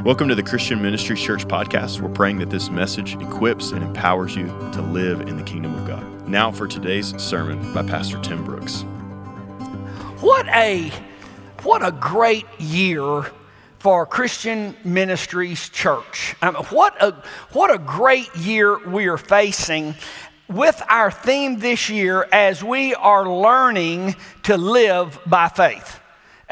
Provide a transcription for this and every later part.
Welcome to the Christian Ministry Church podcast. We're praying that this message equips and empowers you to live in the kingdom of God. Now for today's sermon by Pastor Tim Brooks. What a what a great year for Christian Ministries Church. Um, what a what a great year we are facing with our theme this year as we are learning to live by faith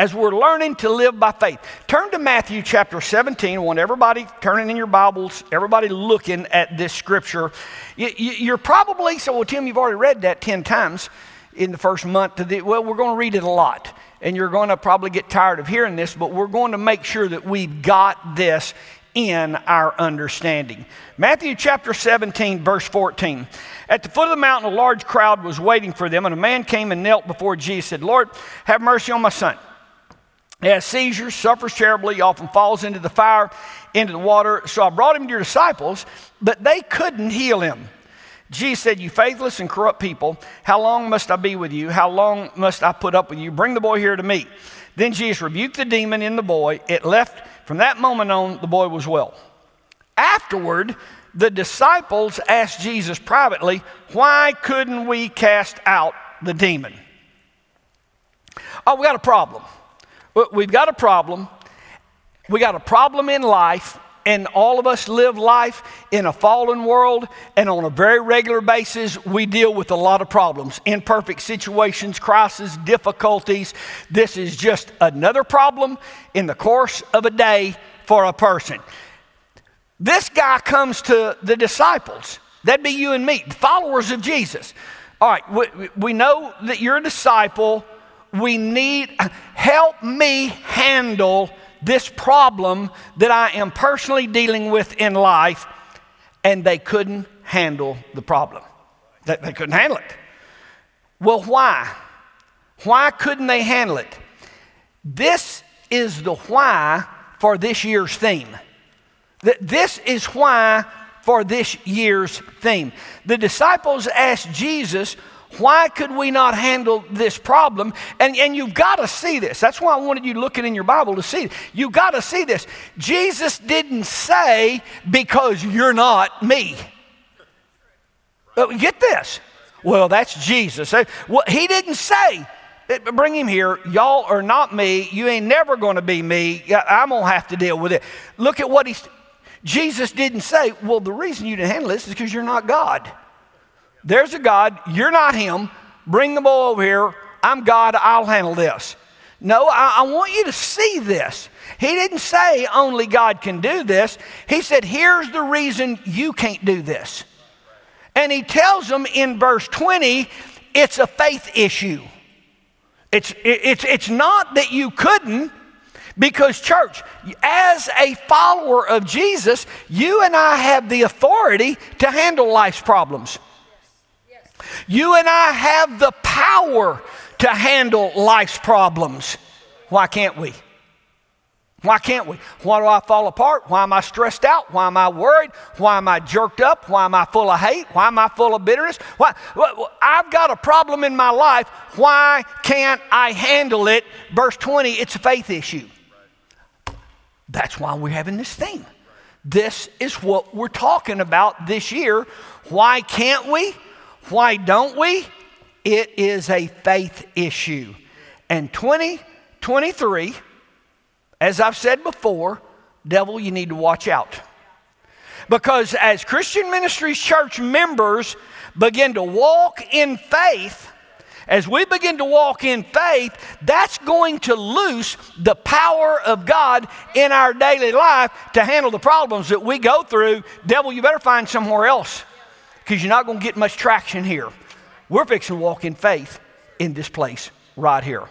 as we're learning to live by faith. Turn to Matthew chapter 17. I want everybody turning in your Bibles, everybody looking at this scripture. You, are probably, so well, Tim, you've already read that 10 times in the first month. The, well, we're going to read it a lot. And you're going to probably get tired of hearing this, but we're going to make sure that we've got this in our understanding. Matthew chapter 17, verse 14. At the foot of the mountain, a large crowd was waiting for them, and a man came and knelt before Jesus said, Lord, have mercy on my son has seizures, suffers terribly, often falls into the fire, into the water. So I brought him to your disciples, but they couldn't heal him. Jesus said, You faithless and corrupt people, how long must I be with you? How long must I put up with you? Bring the boy here to me. Then Jesus rebuked the demon in the boy. It left. From that moment on, the boy was well. Afterward, the disciples asked Jesus privately, Why couldn't we cast out the demon? Oh, we got a problem. We've got a problem. We got a problem in life, and all of us live life in a fallen world, and on a very regular basis, we deal with a lot of problems imperfect situations, crises, difficulties. This is just another problem in the course of a day for a person. This guy comes to the disciples. That'd be you and me, followers of Jesus. All right, we, we know that you're a disciple we need help me handle this problem that I am personally dealing with in life, and they couldn't handle the problem. They, they couldn't handle it. Well, why? Why couldn't they handle it? This is the why for this year's theme. This is why for this year's theme. The disciples asked Jesus, why could we not handle this problem? And, and you've got to see this. That's why I wanted you looking in your Bible to see. You've got to see this. Jesus didn't say, because you're not me. But get this. Well, that's Jesus. Eh, well, he didn't say, eh, bring him here. Y'all are not me. You ain't never going to be me. I'm going to have to deal with it. Look at what he's. Jesus didn't say, well, the reason you didn't handle this is because you're not God. There's a God, you're not Him. Bring the boy over here. I'm God, I'll handle this. No, I, I, want you to see this. He didn't say only God can do this. He said, here's the reason you can't do this. And he tells them in verse 20, it's a faith issue. It's, it's, it's not that you couldn't, because, church, as a follower of Jesus, you and I have the authority to handle life's problems. You and I have the power to handle life's problems. Why can't we? Why can't we? Why do I fall apart? Why am I stressed out? Why am I worried? Why am I jerked up? Why am I full of hate? Why am I full of bitterness? Why? I've got a problem in my life. Why can't I handle it? Verse 20, it's a faith issue. That's why we're having this theme. This is what we're talking about this year. Why can't we? Why don't we? It is a faith issue. And 2023, as I've said before, devil, you need to watch out. Because as Christian Ministries Church members begin to walk in faith, as we begin to walk in faith, that's going to loose the power of God in our daily life to handle the problems that we go through. Devil, you better find somewhere else because you're not going to get much traction here. We're fixing to walk in faith in this place right here.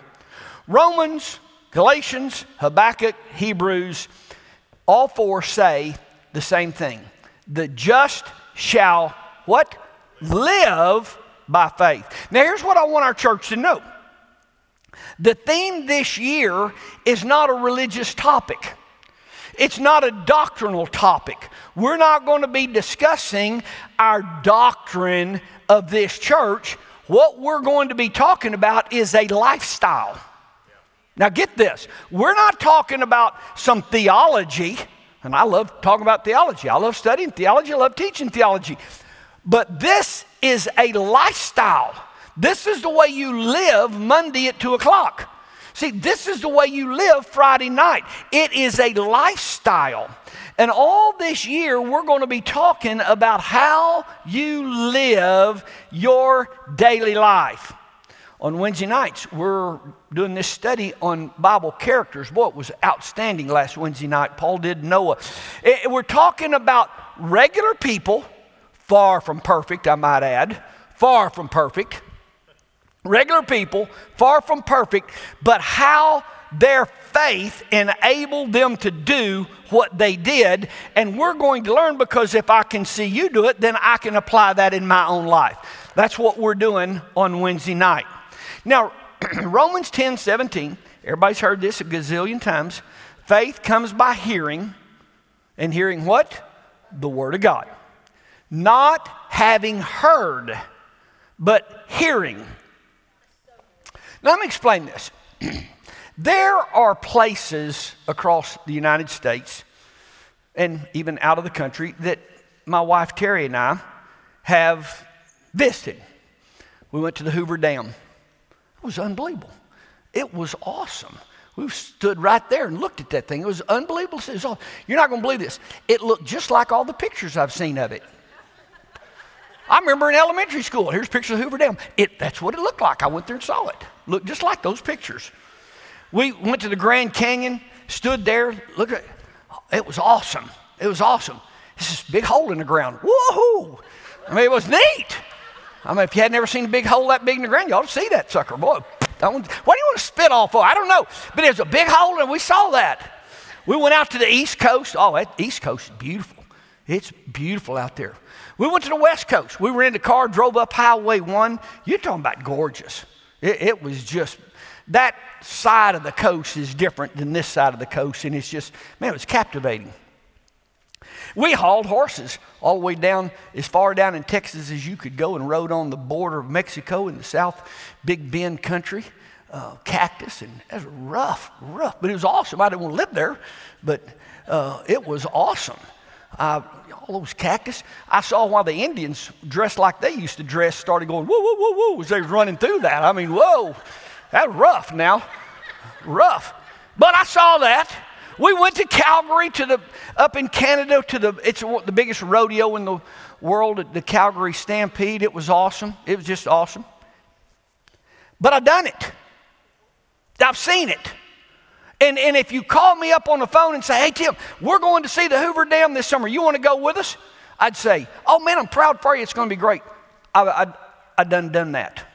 Romans, Galatians, Habakkuk, Hebrews, all four say the same thing. The just shall what? Live by faith. Now, here's what I want our church to know. The theme this year is not a religious topic. It's not a doctrinal topic. We're not going to be discussing our doctrine of this church. What we're going to be talking about is a lifestyle. Now, get this we're not talking about some theology, And I love talking about theology. I love studying theology. I love teaching theology. But this is a lifestyle. This is the way you live Monday at 2 o'clock. See, this is the way you live Friday night. It is a lifestyle. And all this year, we're going to be talking about how you live your daily life. On Wednesday nights, we're doing this study on Bible characters. Boy, it was outstanding last Wednesday night. Paul did Noah. It, we're talking about regular people, far from perfect, I might add, far from perfect. Regular people, far from perfect, but how their faith enabled them to do what they did. And we're going to learn because if I can see you do it, then I can apply that in my own life. That's what we're doing on Wednesday night. Now, Romans 10 17, everybody's heard this a gazillion times. Faith comes by hearing, and hearing what? The Word of God. Not having heard, but hearing. Now, let me explain this. There are places across the United States and even out of the country that my wife Terry and I have visited. We went to the Hoover Dam. It was unbelievable. It was awesome. We stood right there and looked at that thing. It was unbelievable. It was all, you're not going to believe this. It looked just like all the pictures I've seen of it. I remember in elementary school, here's pictures of Hoover Dam. It, that's what it looked like. I went there and saw it. Looked just like those pictures. We went to the Grand Canyon, stood there, look at it was awesome. It was awesome. This is big hole in the ground. Woohoo! I mean, it was neat. I mean, if you had never seen a big hole that big in the ground, you ought to see that sucker. Boy, why do you want to spit off for? I don't know. But it was a big hole, and we saw that. We went out to the East Coast. Oh, that East Coast is beautiful. It's beautiful out there. We went to the West Coast. We were in the car, drove up Highway 1. You're talking about gorgeous. It, it was just that side of the coast is different than this side of the coast, and it's just, man, it was captivating. We hauled horses all the way down as far down in Texas as you could go and rode on the border of Mexico in the South Big Bend country, uh, cactus, and it was rough, rough, but it was awesome. I didn't want to live there, but uh, it was awesome. Uh, all those cactus. I saw while the Indians dressed like they used to dress started going whoa, whoa, whoa, whoa as they was running through that. I mean, whoa. That's rough now. Rough. But I saw that. We went to Calgary to the up in Canada to the it's the biggest rodeo in the world, the Calgary Stampede. It was awesome. It was just awesome. But I've done it. I've seen it. And, and if you call me up on the phone and say, hey, Tim, we're going to see the Hoover Dam this summer. You want to go with us? I'd say, oh, man, I'm proud for you. It's going to be great. I, I, I done done that.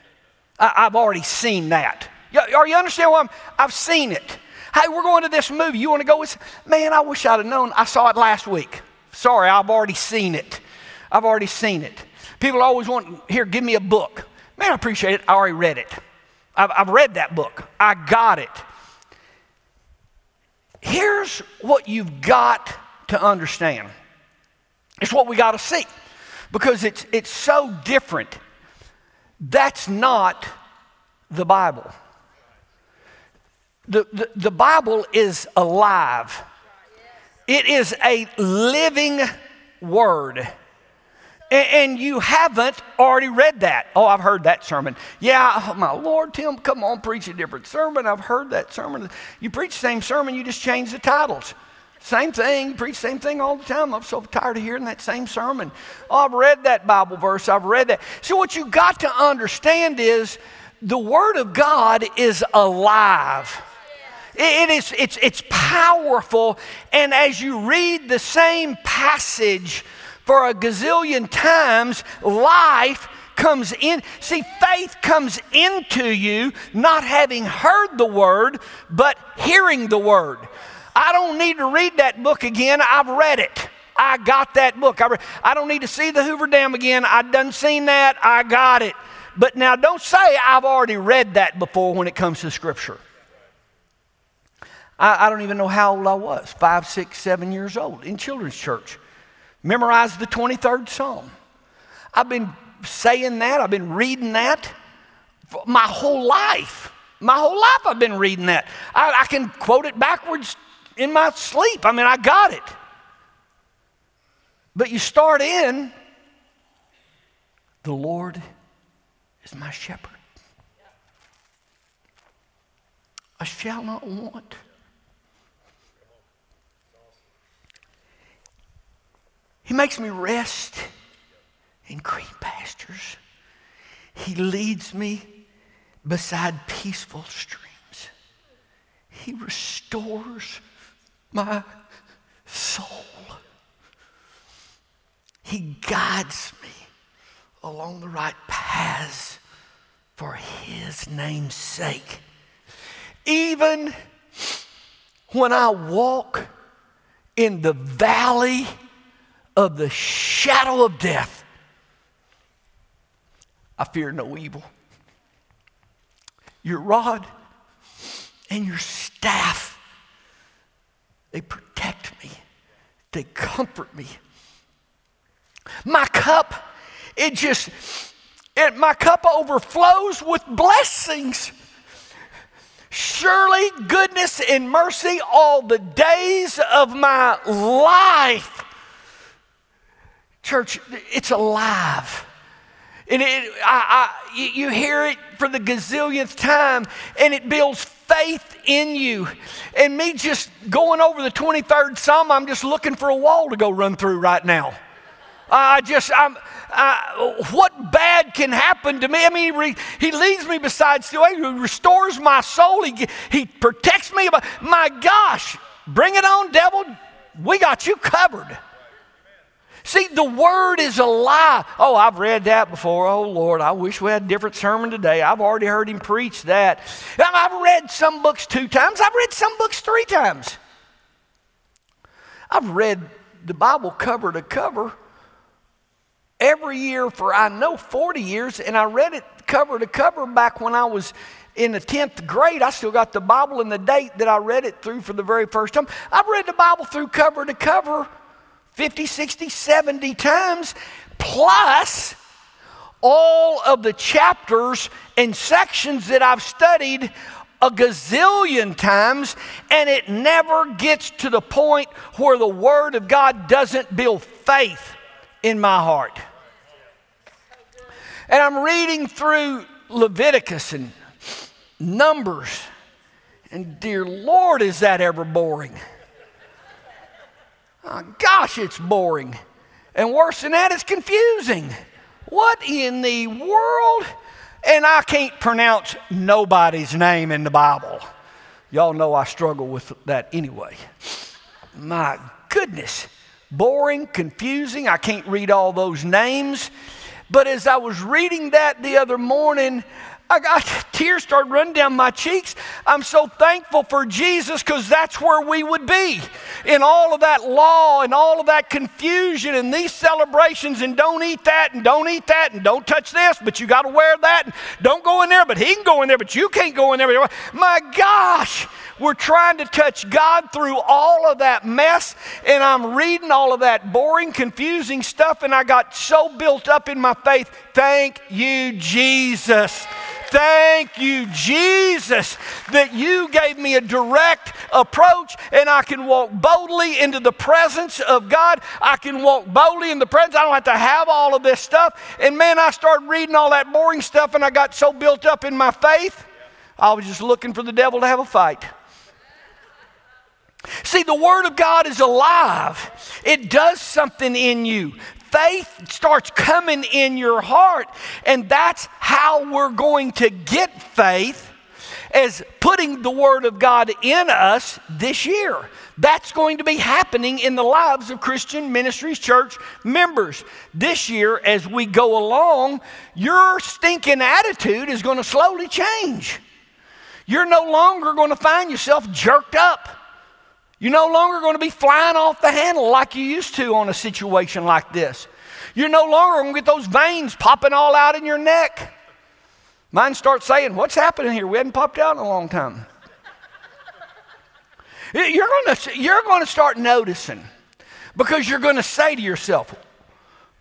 I, have already seen that. Are you understand I'm, I've seen it. Hey, we're going to this movie. You want to go with? Man, I wish I'd have known. I saw it last week. Sorry, I've already seen it. I've already seen it. People always want, here, give me a book. Man, I appreciate it. I already read it. I've, I've read that book. I got it. Here's what you've got to understand. It's what we got to see because it's, it's so different that's not the Bible. The, the, the, Bible is alive, it is a living word. And, you haven't already read that. Oh, I've heard that sermon. Yeah, oh, my Lord, Tim, come on, preach a different sermon. I've heard that sermon. You preach the same sermon, you just change the titles. Same thing, you preach the same thing all the time. I'm so tired of hearing that same sermon. Oh, I've read that Bible verse, I've read that. So, what you got to understand is the Word of God is alive. It is, it's, it's powerful. And as you read the same passage for a gazillion times, life comes in. See, faith comes into you not having heard the word, but hearing the word. I don't need to read that book again. I've read it. I got that book. I, re- I don't need to see the Hoover Dam again. I done seen that. I got it. But now don't say I've already read that before when it comes to Scripture. I, I don't even know how old I was five, six, seven years old in children's church. Memorized the 23rd Psalm. I've been saying that, I've been reading that my whole life. My whole life I've been reading that. I, I can quote it backwards in my sleep. I mean, I got it. But you start in, the Lord is my shepherd. I shall not want. He makes me rest in green pastures. He leads me beside peaceful streams. He restores my soul. He guides me along the right paths for His name's sake. Even when I walk in the valley of the shadow of death, I fear no evil. Your rod and your staff, they protect me, they comfort me. My cup, it just, it, my cup overflows with blessings. Surely goodness and mercy all the days of my life. Church, it's alive. And it, I, I, you hear it for the gazillionth time, and it builds faith in you. And me just going over the 23rd Psalm, I'm just looking for a wall to go run through right now. I just, I'm, I, what bad can happen to me? I mean, he, re, he leads me beside still, he restores my soul, he, he protects me. My gosh, bring it on, devil. We got you covered. See, the word is a lie. Oh, I've read that before. Oh, Lord, I wish we had a different sermon today. I've already heard him preach that. I've read some books two times, I've read some books three times. I've read the Bible cover to cover every year for I know 40 years, and I read it cover to cover back when I was in the 10th grade. I still got the Bible and the date that I read it through for the very first time. I've read the Bible through cover to cover 50, 60, 70 times, plus all of the chapters and sections that I've studied a gazillion times, and it never gets to the point where the Word of God doesn't build faith in my heart. And I'm reading through Leviticus and Numbers, and dear Lord, is that ever boring? Oh, gosh, it's boring. And worse than that, it's confusing. What in the world? And I can't pronounce nobody's name in the Bible. Y'all know I struggle with that anyway. My goodness boring, confusing. I can't read all those names. But as I was reading that the other morning, I got tears started running down my cheeks. I'm so thankful for Jesus because that's where we would be in all of that law and all of that confusion and these celebrations and don't eat that and don't eat that and don't touch this, but you got to wear that and don't go in there, but he can go in there, but you can't go in there. My gosh, we're trying to touch God through all of that mess, and I'm reading all of that boring, confusing stuff, and I got so built up in my faith. Thank you, Jesus. Thank you, Jesus, that you gave me a direct approach and I can walk boldly into the presence of God. I can walk boldly in the presence. I don't have to have all of this stuff. And man, I started reading all that boring stuff and I got so built up in my faith, I was just looking for the devil to have a fight. See, the Word of God is alive. It does something in you. Faith starts coming in your heart, and that's how we're going to get faith as putting the Word of God in us this year. That's going to be happening in the lives of Christian Ministries Church members. This year, as we go along, your stinking attitude is going to slowly change. You're no longer going to find yourself jerked up. You're no longer going to be flying off the handle like you used to on a situation like this. You're no longer going to get those veins popping all out in your neck. Mine starts saying, What's happening here? We hadn't popped out in a long time. you're going to, you're going to start noticing because you're going to say to yourself,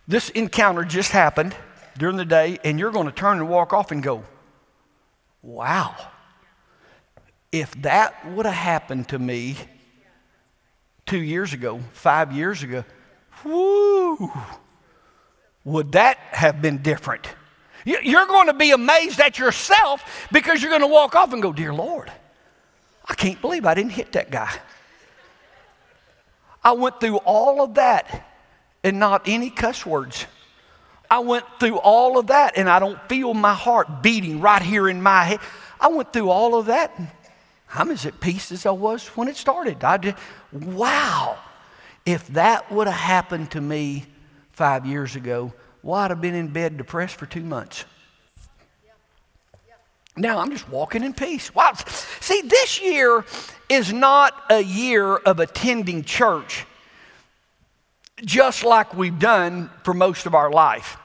This encounter just happened during the day, and you're going to turn and walk off and go, Wow. If that would have happened to me two years ago, five years ago, Woo! Would that have been different? You're going to be amazed at yourself because you're going to walk off and go, Dear Lord, I can't believe I didn't hit that guy. I went through all of that and not any cuss words. I went through all of that and I don't feel my heart beating right here in my head. I went through all of that. I'm as at peace as I was when it started. I did, wow. If that would have happened to me five years ago, well, I'd have been in bed depressed for two months. Now I'm just walking in peace. Wow. See, this year is not a year of attending church just like we've done for most of our life.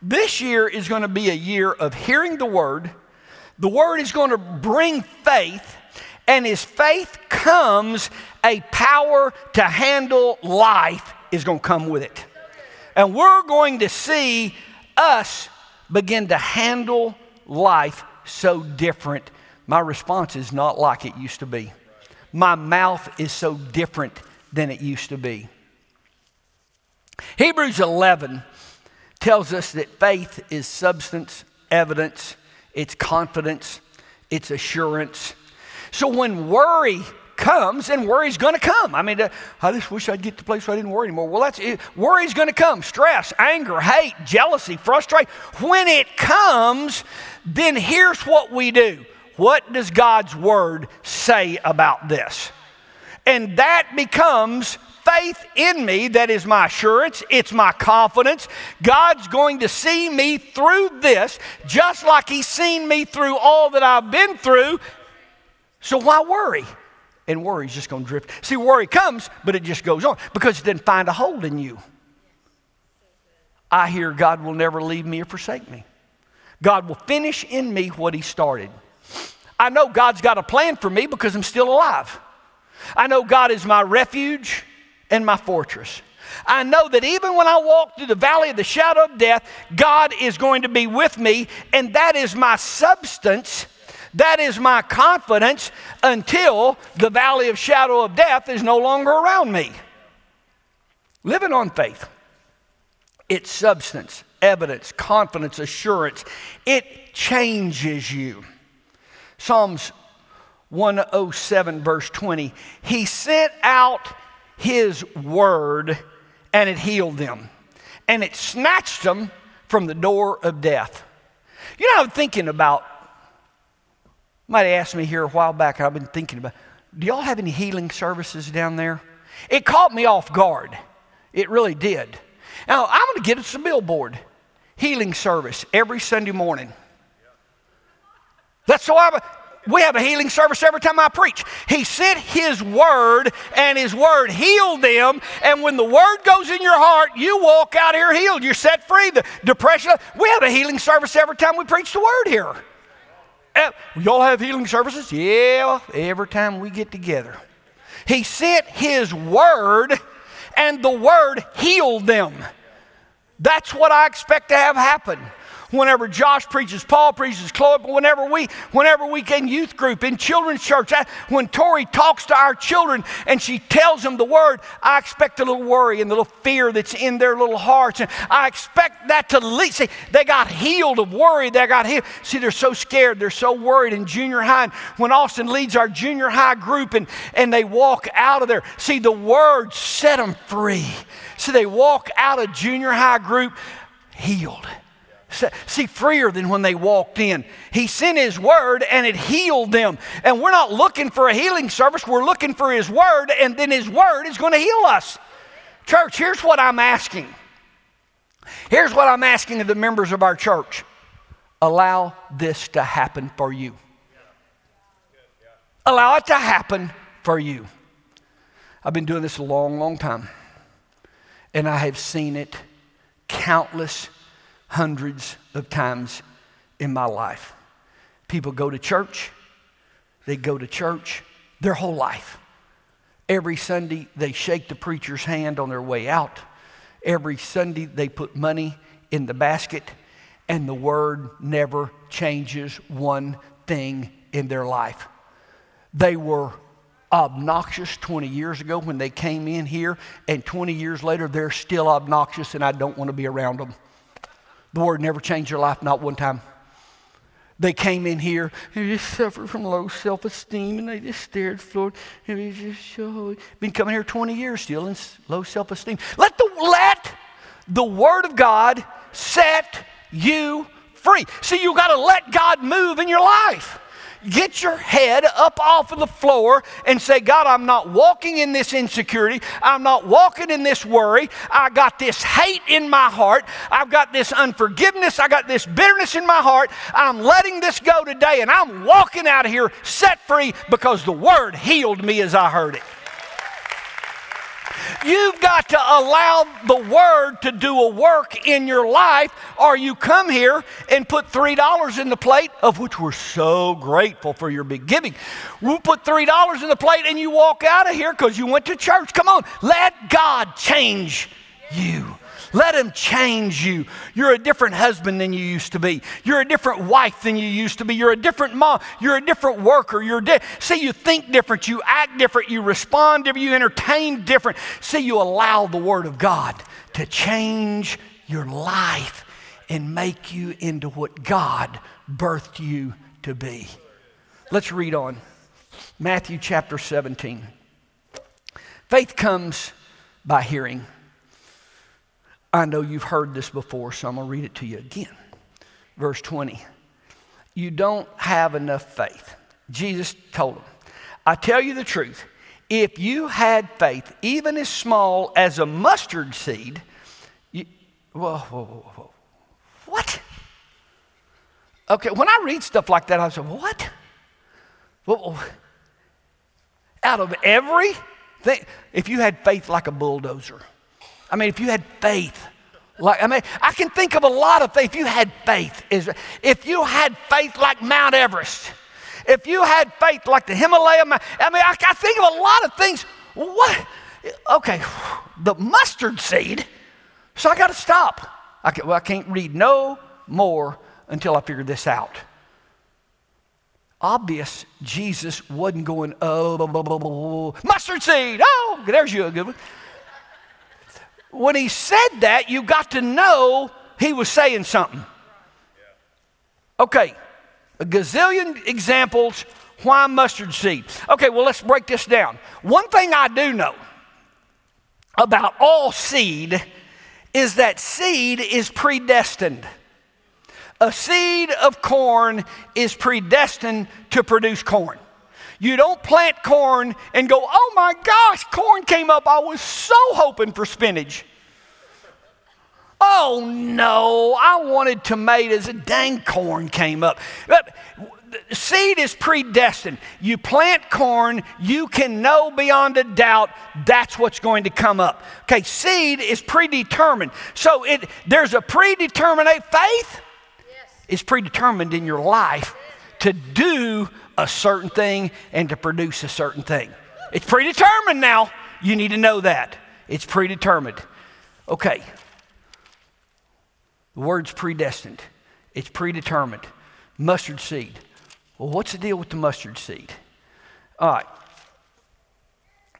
This year is going to be a year of hearing the word. The word is going to bring faith, and as faith comes, a power to handle life is going to come with it. And we're going to see us begin to handle life so different. My response is not like it used to be. My mouth is so different than it used to be. Hebrews 11 tells us that faith is substance, evidence, it's confidence, it's assurance. So when worry comes, and worry's going to come. I mean, uh, I just wish I'd get to the place where I didn't worry anymore. Well, that's it. Worry's going to come. Stress, anger, hate, jealousy, frustration. When it comes, then here's what we do. What does God's word say about this? And that becomes faith in me that is my assurance, it's my confidence. God's going to see me through this just like He's seen me through all that I've been through. So why worry? And worry's just going to drift. See, worry comes, but it just goes on because it didn't find a hold in you. I hear God will never leave me or forsake me. God will finish in me what He started. I know God's got a plan for me because I'm still alive. I know God is my refuge and my fortress. I know that even when I walk through the valley of the shadow of death, God is going to be with me, and that is my substance. That is my confidence until the valley of shadow of death is no longer around me. Living on faith, it's substance, evidence, confidence, assurance. It changes you. Psalms 107, verse 20. He sent out his word and it healed them, and it snatched them from the door of death. You know, I'm thinking about, might asked me here a while back, I've been thinking about, do y'all have any healing services down there? It caught me off guard. It really did. Now, I'm going to get us a billboard healing service every Sunday morning. That's so we have a healing service every time I preach. He sent His word, and His word healed them. And when the word goes in your heart, you walk out here healed. You're set free. The depression. We have a healing service every time we preach the word here. Uh, y'all have healing services? Yeah, every time we get together. He sent His word, and the word healed them. That's what I expect to have happen whenever Josh preaches, Paul preaches, Chloe, whenever we, whenever we in youth group, in children's church, I, when Tori talks to our children and she tells them the word, I expect a little worry and a little fear that's in their little hearts. And I expect that to lead. See, they got healed of worry. They got healed. See, they're so scared. They're so worried in junior high. And when Austin leads our junior high group and, and they walk out of there, see, the word set them free. So they walk out of junior high group healed see, freer than when they walked in. He sent His word and it healed them. And we're not looking for a healing service, we're looking for His word, and then His word is going to heal us. Church, here's what I'm asking. Here's what I'm asking of the members of our church allow this to happen for you. Allow it to happen for you. I've been doing this a long, long time, and I have seen it countless hundreds of times in my life. People go to church, they go to church their whole life. Every Sunday, they shake the preacher's hand on their way out. Every Sunday, they put money in the basket, and the word never changes one thing in their life. They were obnoxious 20 years ago when they came in here, and 20 years later, they're still obnoxious, and I don't want to be around them. The word never changed their life, not one time. They came in here and just suffered from low self esteem and they just stared floor. And they just so been coming here 20 years still in low self esteem. Let the let the word of God set you free. See, you got to let God move in your life get your head up off of the floor and say, God, I'm not walking in this insecurity. I'm not walking in this worry. I got this hate in my heart. I've got this unforgiveness. I got this bitterness in my heart. I'm letting this go today and I'm walking out of here set free because the word healed me as I heard it. You've got to allow the Word to do a work in your life, or you come here and put $3 in the plate, of which we're so grateful for your big giving. We'll put $3 in the plate and you walk out of here because you went to church. Come on, let God change you. Let Him change you. You're a different husband than you used to be. You're a different wife than you used to be. You're a different mom. You're a different worker. You're di- see, you think different. You act different. You respond different. You entertain different. See, you allow the Word of God to change your life and make you into what God birthed you to be. Let's read on. Matthew chapter 17. Faith comes by hearing I know you've heard this before, so I'm going to read it to you again. Verse 20. You don't have enough faith. Jesus told him, I tell you the truth. If you had faith, even as small as a mustard seed, you, whoa, whoa, whoa, whoa. What? Okay, when I read stuff like that, I say, what? Out of everything, if you had faith like a bulldozer, I mean, if you had faith, like I mean, I can think of a lot of faith. If you had faith, is if you had faith like Mount Everest, if you had faith like the Himalaya, I mean, I, think of a lot of things. What? Okay, the mustard seed. So I got to stop. I can, well, I can't read no more until I figure this out. Obvious, Jesus wasn't going, oh, mustard seed. Oh, there's you a good one when he said that, you got to know he was saying something. Okay, a gazillion examples. Why mustard seed? Okay, well, let's break this down. One thing I do know about all seed is that seed is predestined. A seed of corn is predestined to produce corn. You don't plant corn and go, oh my gosh, corn came up. I was so hoping for spinach. Oh no, I wanted tomatoes. And dang corn came up. But seed is predestined. You plant corn, you can know beyond a doubt that's what's going to come up. Okay, seed is predetermined. So it, there's a predetermined faith yes. is predetermined in your life to do a certain thing and to produce a certain thing. It's predetermined now. You need to know that. It's predetermined. Okay. The word's predestined, it's predetermined. Mustard seed. Well, what's the deal with the mustard seed? All right.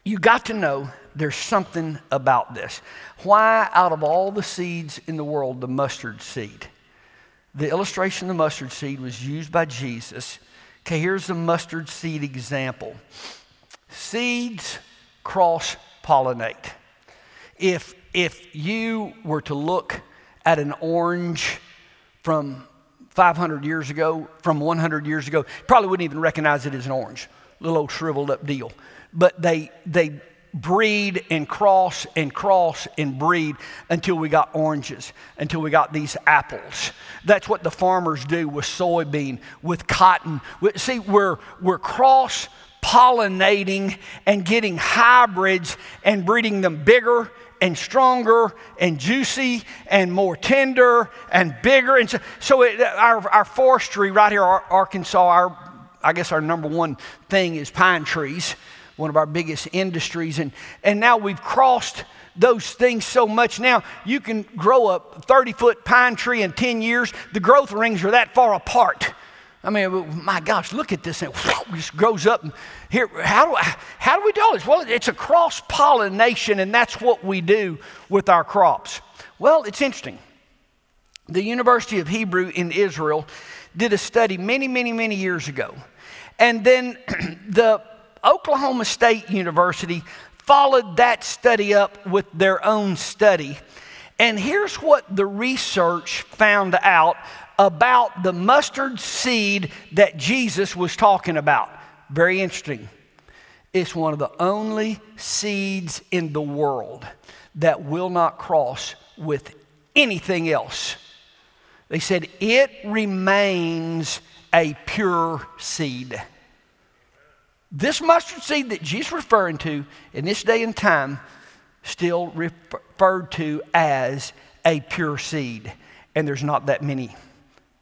You got to know there's something about this. Why, out of all the seeds in the world, the mustard seed? The illustration of the mustard seed was used by Jesus Okay, here's the mustard seed example seeds cross pollinate. If, if you were to look at an orange from 500 years ago, from 100 years ago, probably wouldn't even recognize it as an orange, little old shriveled up deal. But they, they breed and cross and cross and breed until we got oranges, until we got these apples. That's what the farmers do with soybean, with cotton. See, we're, we're cross pollinating and getting hybrids and breeding them bigger and stronger and juicy and more tender and bigger. And so, so it, our, our forestry right here, Arkansas, our, I guess our number one thing is pine trees one of our biggest industries. And, and now we've crossed those things so much. Now you can grow a 30 foot pine tree in 10 years. The growth rings are that far apart. I mean, my gosh, look at this thing. It just grows up. Here, how do, I, how do we do this? Well, it's a cross pollination, and that's what we do with our crops. Well, it's interesting. The University of Hebrew in Israel did a study many, many, many years ago. And then the Oklahoma State University followed that study up with their own study. And here's what the research found out about the mustard seed that Jesus was talking about. Very interesting. It's one of the only seeds in the world that will not cross with anything else. They said it remains a pure seed. This mustard seed that Jesus referring to in this day and time still referred to as a pure seed. And there's not that many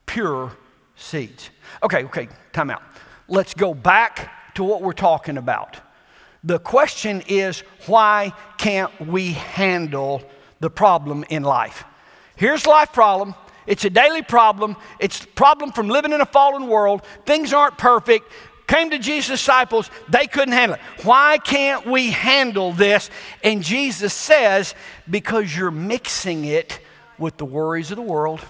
pure seeds. Okay, okay, time out. Let's go back to what we're talking about. The question is why can't we handle the problem in life? Here's life problem. It's a daily problem. It's problem from living in a fallen world. Things aren't perfect. Came to Jesus' disciples, they couldn't handle it. Why can't we handle this? And Jesus says, because you're mixing it with the worries of the world,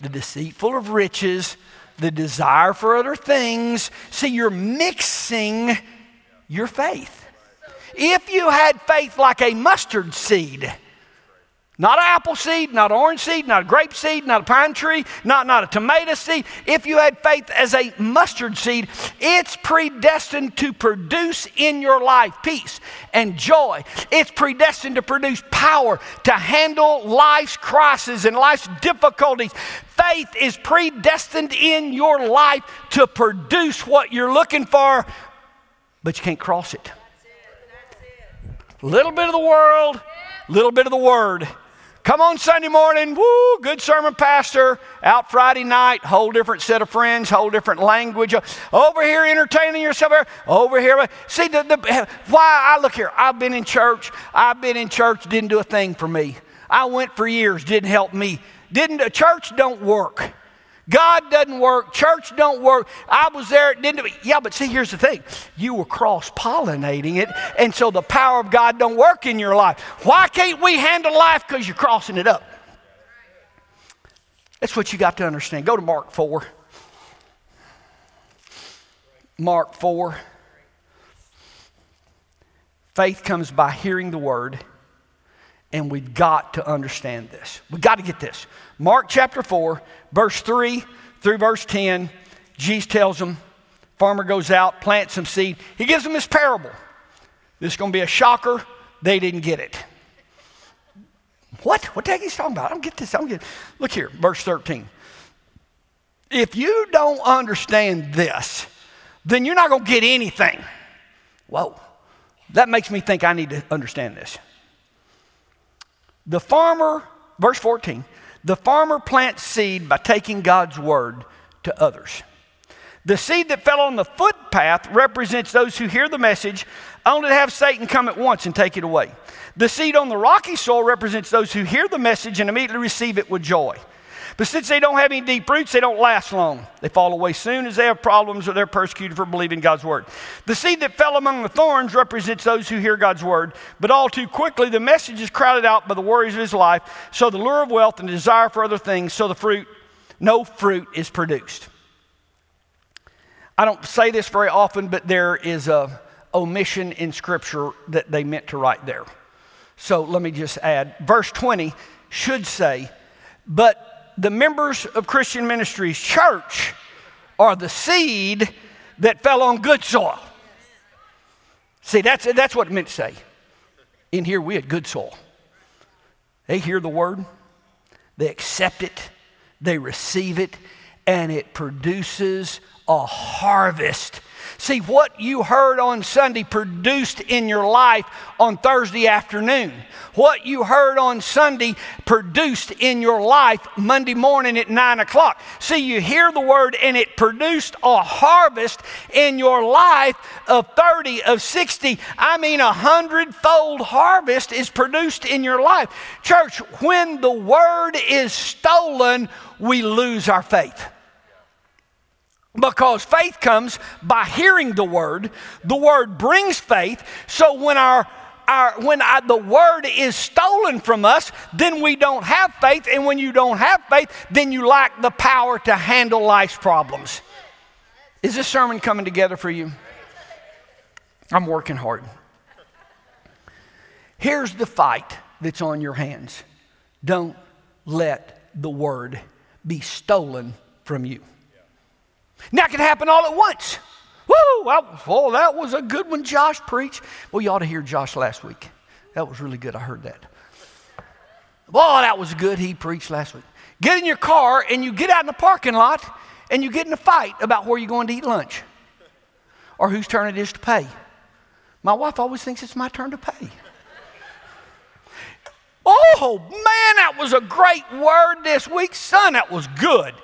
the deceitful of riches, the desire for other things. See, you're mixing your faith. If you had faith like a mustard seed, not an apple seed, not an orange seed, not a grape seed, not a pine tree, not, not a tomato seed. If you had faith as a mustard seed, it's predestined to produce in your life peace and joy. It's predestined to produce power to handle life's crises and life's difficulties. Faith is predestined in your life to produce what you're looking for, but you can't cross it. Little bit of the world, little bit of the word Come on Sunday morning, woo, good sermon, pastor. Out Friday night, whole different set of friends, whole different language. Uh, over here, entertaining yourself. Over here, see the, the why I look here. I've been in church. I've been in church. Didn't do a thing for me. I went for years. Didn't help me. Didn't church don't work. God doesn't work. Church don't work. I was there. It didn't. Yeah, but see, here's the thing. You were cross pollinating it, and so the power of God don't work in your life. Why can't we handle life? Because you're crossing it up. That's what you got to understand. Go to Mark 4. Mark 4. Faith comes by hearing the word, and we've got to understand this. We've got to get this. Mark chapter 4, verse 3 through verse 10, Jesus tells them, farmer goes out, plants some seed. He gives them this parable. This is going to be a shocker. They didn't get it. What? What the heck is he talking about? I don't get this. I don't get it. Look here, verse 13. If you don't understand this, then you're not going to get anything. Whoa. That makes me think I need to understand this. The farmer, verse 14, the farmer plants seed by taking God's word to others. The seed that fell on the footpath represents those who hear the message only to have Satan come at once and take it away. The seed on the rocky soil represents those who hear the message and immediately receive it with joy. But since they don't have any deep roots, they don't last long. They fall away soon as they have problems or they're persecuted for believing God's word. The seed that fell among the thorns represents those who hear God's word, but all too quickly the message is crowded out by the worries of his life, so the lure of wealth and desire for other things, so the fruit, no fruit is produced. I don't say this very often, but there is a omission in Scripture that they meant to write there. So let me just add. Verse 20 should say, but the members of Christian Ministries Church are the seed that fell on good soil. See, that's, that's what it meant to say. In here, we had good soil. They hear the word, they accept it, they receive it, and it produces a harvest See, what you heard on Sunday produced in your life on Thursday afternoon. What you heard on Sunday produced in your life Monday morning at 9 o'clock. See, you hear the word and it produced a harvest in your life of 30, of 60. I mean, a hundredfold harvest is produced in your life. Church, when the word is stolen, we lose our faith. Because faith comes by hearing the word. The word brings faith. So when our our, when I, the word is stolen from us, then we don't have faith. And when you don't have faith, then you lack the power to handle life's problems. Is this sermon coming together for you? I'm working hard. Here's the fight that's on your hands don't let the word be stolen from you. Now, it can happen all at once. Woo! Well, oh, that was a good one Josh preached. Well, you ought to hear Josh last week. That was really good. I heard that. Boy, that was good. He preached last week. Get in your car and you get out in the parking lot and you get in a fight about where you're going to eat lunch or whose turn it is to pay. My wife always thinks it's my turn to pay. Oh, man, that was a great word this week. Son, that was good.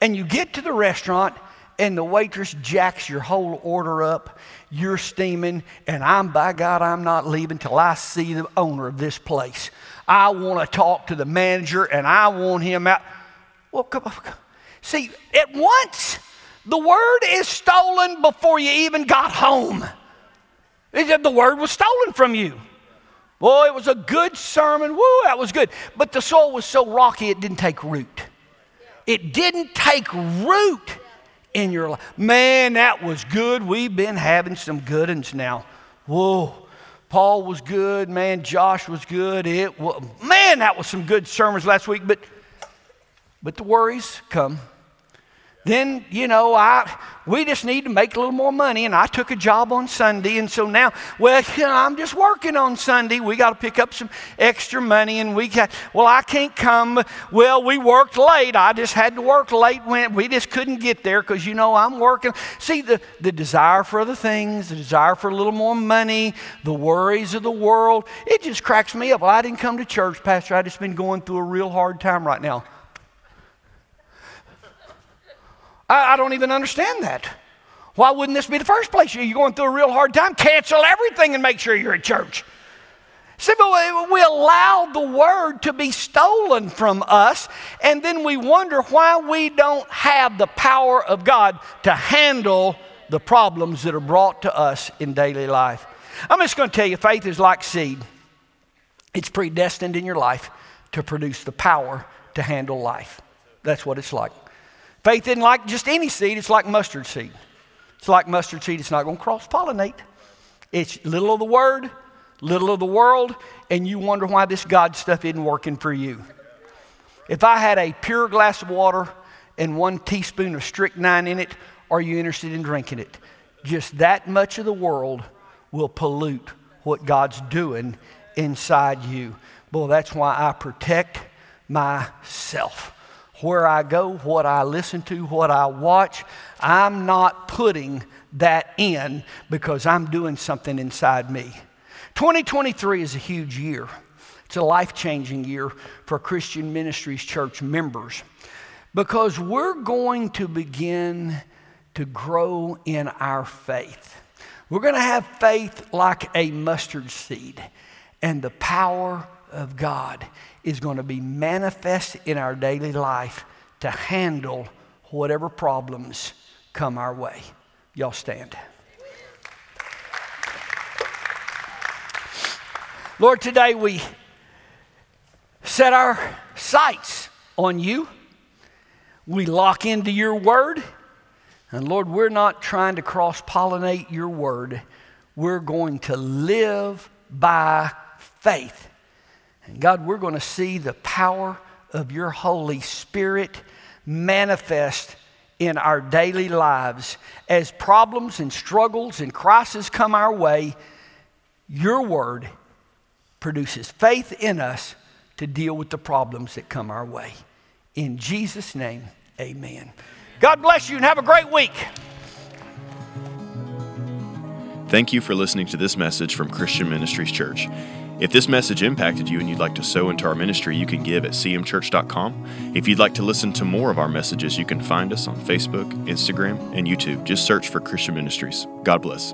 And you get to the restaurant and the waitress jacks your whole order up. You're steaming, and I'm, by God, I'm not leaving till I see the owner of this place. I want to talk to the manager, and I want him out. Well, come on. See, at once, the word is stolen before you even got home. The word was stolen from you. Boy, it was a good sermon. Woo, that was good. But the soil was so rocky, it didn't take root. It didn't take root in your life. Man, that was good. We've been having some good ones now. Whoa. Paul was good. Man, Josh was good. It was, man, that was some good sermons last week, but but the worries come then you know i we just need to make a little more money and i took a job on sunday and so now well you know, i'm just working on sunday. We got to pick up some extra money and we got well i can't come. Well we worked late. I just had to work late when we just couldn't get there because you know i'm working. See the, the desire for other things the desire for a little more money the worries of the world it just cracks me up. Well i didn't come to church pastor. I just been going through a real hard time right now I, I don't even understand that. Why wouldn't this be the first place? You're going through a real hard time. Cancel everything and make sure you're at church. See, but we allow the word to be stolen from us, and then we wonder why we don't have the power of God to handle the problems that are brought to us in daily life. I'm just going to tell you faith is like seed, it's predestined in your life to produce the power to handle life. That's what it's like. Faith isn't like just any seed, it's like mustard seed. It's like mustard seed, it's not going to cross pollinate. It's little of the word, little of the world, and you wonder why this God stuff isn't working for you. If I had a pure glass of water and one teaspoon of strychnine in it, are you interested in drinking it? Just that much of the world will pollute what God's doing inside you. Boy, that's why I protect myself where I go, what I listen to, what I watch, I'm not putting that in because I'm doing something inside me. 2023 is a huge year. It's a life changing year for Christian Ministries Church members because we're going to begin to grow in our faith. We're going to have faith like a mustard seed, and the power of God is going to be manifest in our daily life to handle whatever problems come our way. Y'all stand. Lord, today we set our sights on you. We lock into your word. And Lord, we're not trying to cross pollinate your word. We're going to live by faith. God, we're going to see the power of your Holy Spirit manifest in our daily lives as problems and struggles and crises come our way. Your word produces faith in us to deal with the problems that come our way. In Jesus' name, amen. God bless you and have a great week. Thank you for listening to this message from Christian Ministries Church. If this message impacted you and you'd like to sow into our ministry, you can give at cmchurch.com. If you'd like to listen to more of our messages, you can find us on Facebook, Instagram, and YouTube. Just search for Christian Ministries. God bless.